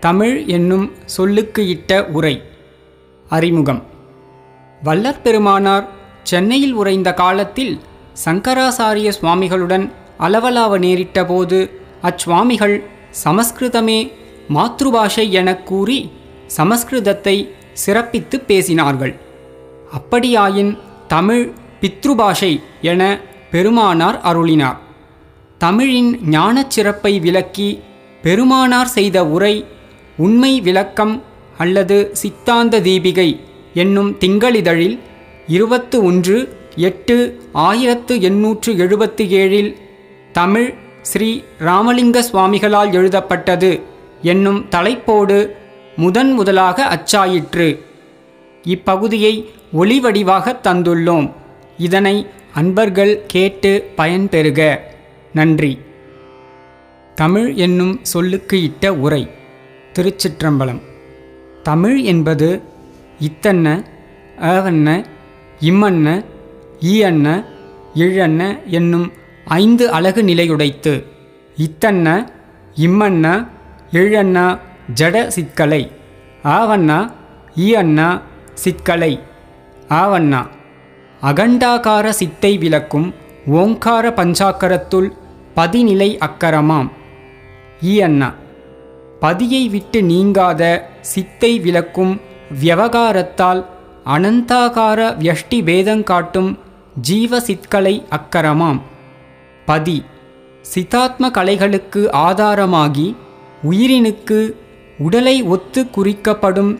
தமிழ் என்னும் சொல்லுக்கு இட்ட உரை. அறிமுகம். வல்லற்பெருமானார் சென்னையில் உறைந்த காலத்தில் சங்கராசாரிய சுவாமிகளுடன் அளவலாவ நேரிட்ட போது அச்சுவாமிகள் சமஸ்கிருதமே மாத்ருபாஷை எனக் கூறி சமஸ்கிருதத்தை சிறப்பித்து பேசினார்கள். அப்படியாயின் தமிழ் பித்ருபாஷை என பெருமானார் அருளினார். தமிழின் ஞானச் சிறப்பை விளக்கி பெருமானார் செய்த உரை உண்மை விளக்கம் அல்லது சித்தாந்த தீபிகை என்னும் திங்களிதழில் இருபத்து ஒன்று எட்டு ஆயிரத்து எண்ணூற்று எழுபத்தி ஏழில் தமிழ் ஸ்ரீ ராமலிங்க சுவாமிகளால் எழுதப்பட்டது என்னும் தலைப்போடு முதன் முதலாக அச்சாயிற்று. இப்பகுதியை ஒளிவடிவாக தந்துள்ளோம். இதனை அன்பர்கள் கேட்டு பயன்பெறுக நன்றி. தமிழ் என்னும் சொல்லுக்கு இட்ட உரை. திருச்சிற்றம்பலம். தமிழ் என்பது இத்தன்ன அவன்ன இம்மன்ன ஈயன்ன இழன்ன என்னும் ஐந்து அழகு நிலையுடைத்து இத்தன்ன இம்மண்ண இழன்ன ஜட சிற்கலை ஆவண்ணா ஈயண்ணா சிற்கலை ஆவண்ணா அகண்டாகார சித்தை விளக்கும் ஓங்கார பஞ்சாக்கரத்துள் பதிநிலை அக்கரமாம் ஈயண்ணா பதியை விட்டு நீங்காத சித்தை விளக்கும் வியவகாரத்தால் அனந்தாகார வியஷ்டி பேதங்காட்டும் ஜீவசித்கலை அக்கரமாம். பதி சிதாத்ம கலைகளுக்கு ஆதாரமாகி உயிரினுக்கு உடலை ஒத்து குறிக்கப்படும்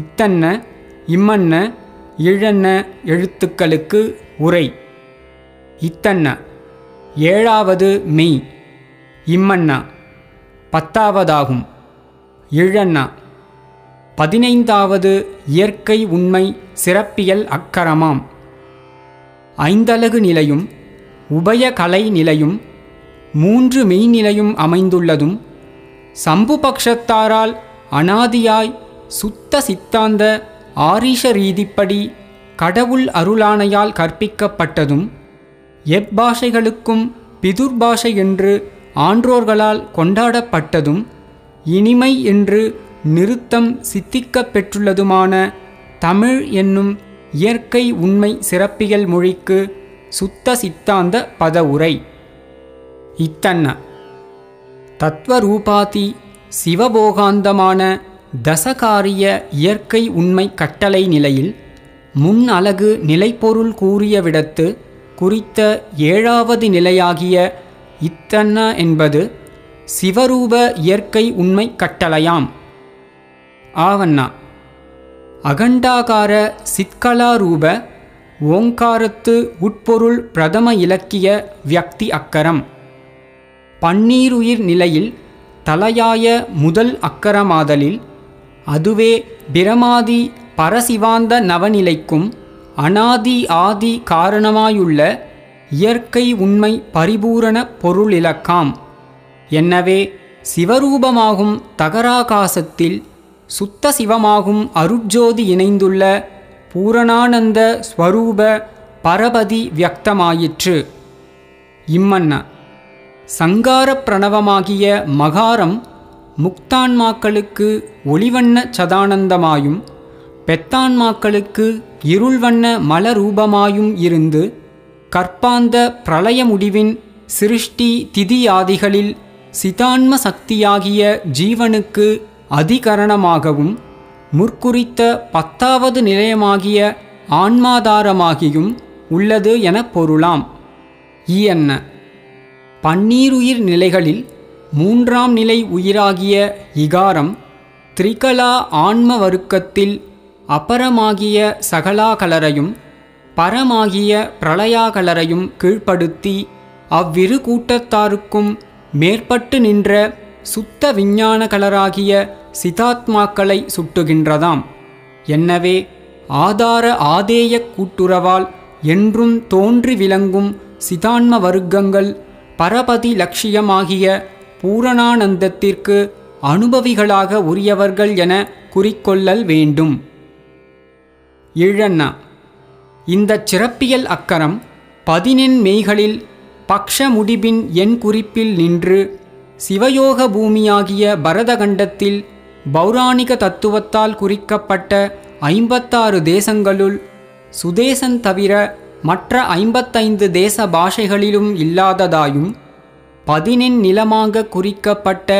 இத்தன்ன இம்மன்ன இழன்ன எழுத்துக்களுக்கு உரை. இத்தன்ன ஏழாவது மெய் இம்மன்னா பத்தாவதாகும். இழன்னா பதினைந்தாவது இயற்கை உண்மை சிறப்பியல் அக்கரமாம். ஐந்தலகு நிலையும் உபய கலை நிலையும் மூன்று மெய்நிலையும் அமைந்துள்ளதும் சம்புபக்ஷத்தாரால் அனாதியாய் சுத்த சித்தாந்த ஆரீஷ ரீதிப்படி கடவுள் அருளானையால் கற்பிக்கப்பட்டதும் எப்பாஷைகளுக்கும் பிதுர்பாஷை என்று ஆன்றோர்களால் கொண்டாடப்பட்டதும் இனிமை என்று நிறுத்தம் சித்திக்கப் பெற்றுள்ளதுமான தமிழ் என்னும் இயற்கை உண்மை சிறப்பியல் மொழிக்கு சுத்த சித்தாந்த பதவுரை இத்தன்ன. தத்வரூபாதி சிவபோகாந்தமான தசகாரிய இயற்கை உண்மை கட்டளை நிலையில் முன் அலகு நிலைப்பொருள் கூறிய விடத்து குறித்த ஏழாவது நிலையாகிய இத்தன்ன என்பது சிவரூப இயற்கை உண்மை கட்டளையாம். ஆவண்ணா அகண்டாகார சித்கலாரூப ஓங்காரத்து உட்பொருள் பிரதம இலக்கிய வியக்தி அக்கரம். பன்னீருயிர் நிலையில் தலையாய முதல் அக்கரமாதலில் அதுவே பிரமாதி பரசிவாந்த நவநிலைக்கும் அனாதி ஆதி காரணமாயுள்ள இயற்கை உண்மை பரிபூரண பொருளிலக்காம். என்னவே சிவரூபமாகும் தகராகாசத்தில் சுத்த சிவமாகும் அருட்ஜோதி இணைந்துள்ள பூரணானந்த ஸ்வரூப பரபதி வியக்தமாயிற்று. இம்மன்ன சங்கார பிரணவமாகிய மகாரம் முக்தான்மாக்களுக்கு ஒளிவண்ண சதானந்தமாயும் பெத்தான்மாக்களுக்கு இருள்வண்ண மலரூபமாயும் இருந்து கற்பாந்த பிரளய முடிவின் சிருஷ்டி திதியாதிகளில் சிதான்ம சக்தியாகிய ஜீவனுக்கு அதிகரணமாகவும் முற்குறித்த பத்தாவது நிலையமாகிய ஆன்மாதாரமாகியும் உள்ளது என பொருளாம். இயன்ன பன்னீருயிர் நிலைகளில் மூன்றாம் நிலை உயிராகிய இகாரம் திரிகலா ஆன்ம வருக்கத்தில் அபரமாகிய சகலாகலரையும் பரமாகிய பிரளயாகலரையும் கீழ்ப்படுத்தி அவ்விரு கூட்டத்தாருக்கும் மேற்பட்டு நின்ற சுத்த விஞ்ஞான கலராகிய சிதாத்மாக்களை சுட்டுகின்றதாம். எனவே ஆதார ஆதேய கூட்டுறவால் என்றும் தோன்றி விளங்கும் சிதான்ம வர்க்கங்கள் பரபதி லட்சியமாகிய பூரணானந்தத்திற்கு அனுபவிகளாக உரியவர்கள் என குறிக்கொள்ளல் வேண்டும். இழண்ணா இந்தச் சிறப்பியல் அக்கரம் பதினெண் மெய்களில் பக்ஷ முடிபின் என் குறிப்பில் நின்று சிவயோக பூமியாகிய பரதகண்டத்தில் பௌராணிக தத்துவத்தால் குறிக்கப்பட்ட ஐம்பத்தாறு தேசங்களுள் சுதேசன் தவிர மற்ற ஐம்பத்தைந்து தேச பாஷைகளிலும் இல்லாததாயும் பதினெண் நிலமாக குறிக்கப்பட்ட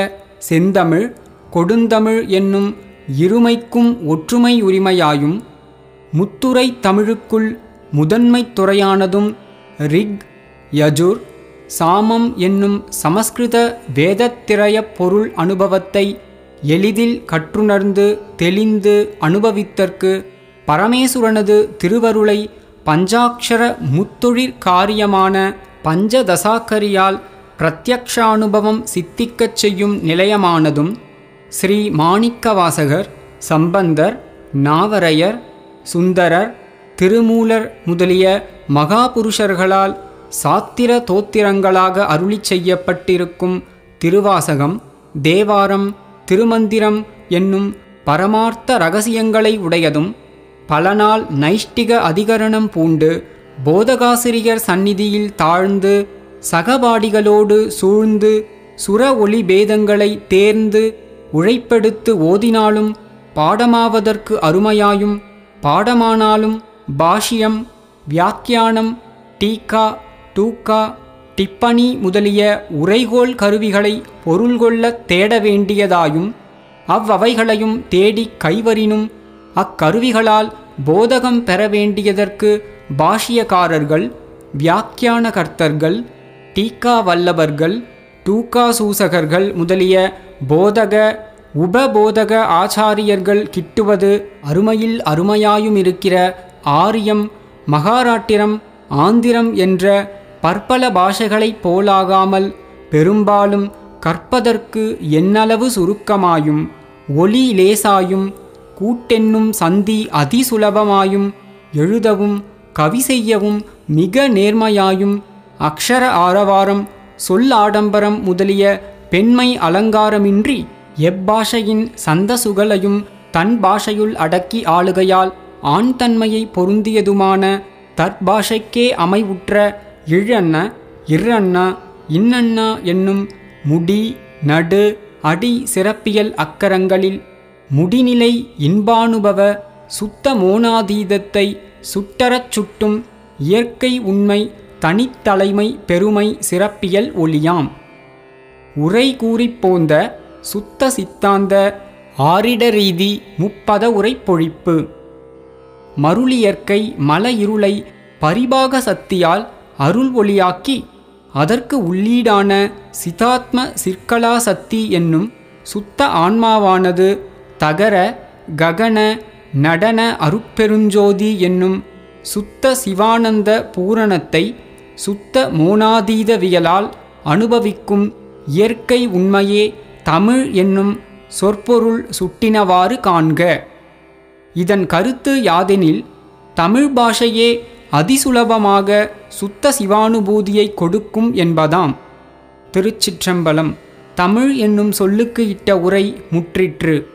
செந்தமிழ் கொடுந்தமிழ் என்னும் இருமைக்கும் ஒற்றுமை உரிமையாயும் முத்துரை தமிழுக்குள் முதன்மைத் துறையானதும் ரிக் யஜுர் சாமம் என்னும் சமஸ்கிருத வேதத்திரய பொருள் அனுபவத்தை எளிதில் கற்றுணர்ந்து தெளிந்து அனுபவித்தற்கு பரமேசுரனது திருவருளை பஞ்சாட்சர முத்தொழிற் காரியமான பஞ்சதசாக்கரியால் பிரத்யக்ஷானுபவம் சித்திக்கச் செய்யும் நிலையமானதும் ஸ்ரீ மாணிக்கவாசகர் சம்பந்தர் நாவரையர் சுந்தரர் திருமூலர் முதலிய மகாபுருஷர்களால் சாத்திர தோத்திரங்களாக அருளிச் செய்யப்பட்டிருக்கும் திருவாசகம் தேவாரம் திருமந்திரம் என்னும் பரமார்த்த ரகசியங்களை உடையதும் பல நாள் நைஷ்டிக அதிகரணம் பூண்டு போதகாசிரியர் சந்நிதியில் தாழ்ந்து சகபாடிகளோடு சூழ்ந்து சுர ஒளி பேதங்களை தேர்ந்து உழைப்பெடுத்து ஓதினாலும் பாடமாவதற்கு அருமையாயும் பாடமானாலும் பாஷ்யம் வியாக்கியானம் டீக்கா டூக்கா டிப்பணி முதலிய உரைகோல் கருவிகளை பொருள்கொள்ள தேட வேண்டியதாயும் அவ்வவைகளையும் தேடிக் கைவரினும் அக்கருவிகளால் போதகம் பெற வேண்டியதற்கு பாஷ்யக்காரர்கள் வியாக்கியான கர்த்தர்கள் டீக்கா வல்லவர்கள் டூக்காசூசகர்கள் முதலிய போதக உபபோதக ஆச்சாரியர்கள் கிட்டுவது அருமையில் அருமையாயுமிருக்கிற ஆரியம் மகாராட்டிரம் ஆந்திரம் என்ற பற்பல பாஷைகளைப் போலாகாமல் பெரும்பாலும் கற்பதற்கு என்னளவு சுருக்கமாயும் ஒலி லேசாயும் கூட்டென்னும் சந்தி அதிசுலபமாயும் எழுதவும் கவி செய்யவும் மிக நேர்மையாயும் அக்ஷர ஆரவாரம் சொல் ஆடம்பரம் முதலிய பெண்மை அலங்காரமின்றி எப்பாஷையின் சந்தசுகளையும் தன் பாஷையுள் அடக்கி ஆளுகையால் ஆண் தன்மையை பொருந்தியதுமான தற்பாஷைக்கே அமைவுற்ற இழன்ன இர்ரண்ணா இன்னண்ணா என்னும் முடி நடு அடி சிறப்பியல் அக்கரங்களில் முடிநிலை இன்பானுபவ சுத்த மோனாதீதத்தை சுட்டறச் சுட்டும் இயற்கை உண்மை தனித்தலைமை பெருமை சிறப்பியல் ஒளியாம் உரை கூறிப் போந்த சுத்த சித்தாந்த ஆரிடரீதி முப்பத உரை பொழிப்பு. மருளியற்கை மல இருளை பரிபாக சக்தியால் அருள் ஒளியாக்கி அதற்கு உள்ளீடான சிதாத்ம சிற்கலா சக்தி என்னும் சுத்த ஆன்மாவானது தகர ககன நடன அருட்பெருஞ்சோதி என்னும் சுத்த சிவானந்த பூரணத்தை சுத்த மோனாதீதவியலால் அனுபவிக்கும் இயற்கை உண்மையே தமிழ் என்னும் சொற்பொருள் சுட்டினவாறு காண்க. இதன் கருத்து யாதெனில் தமிழ் பாஷையே அதிசுலபமாக சுத்த சிவானுபூதியை கொடுக்கும் என்பதாம். திருச்சிற்றம்பலம் தமிழ் என்னும் சொல்லுக்கு இட்ட உரை முற்றிற்று.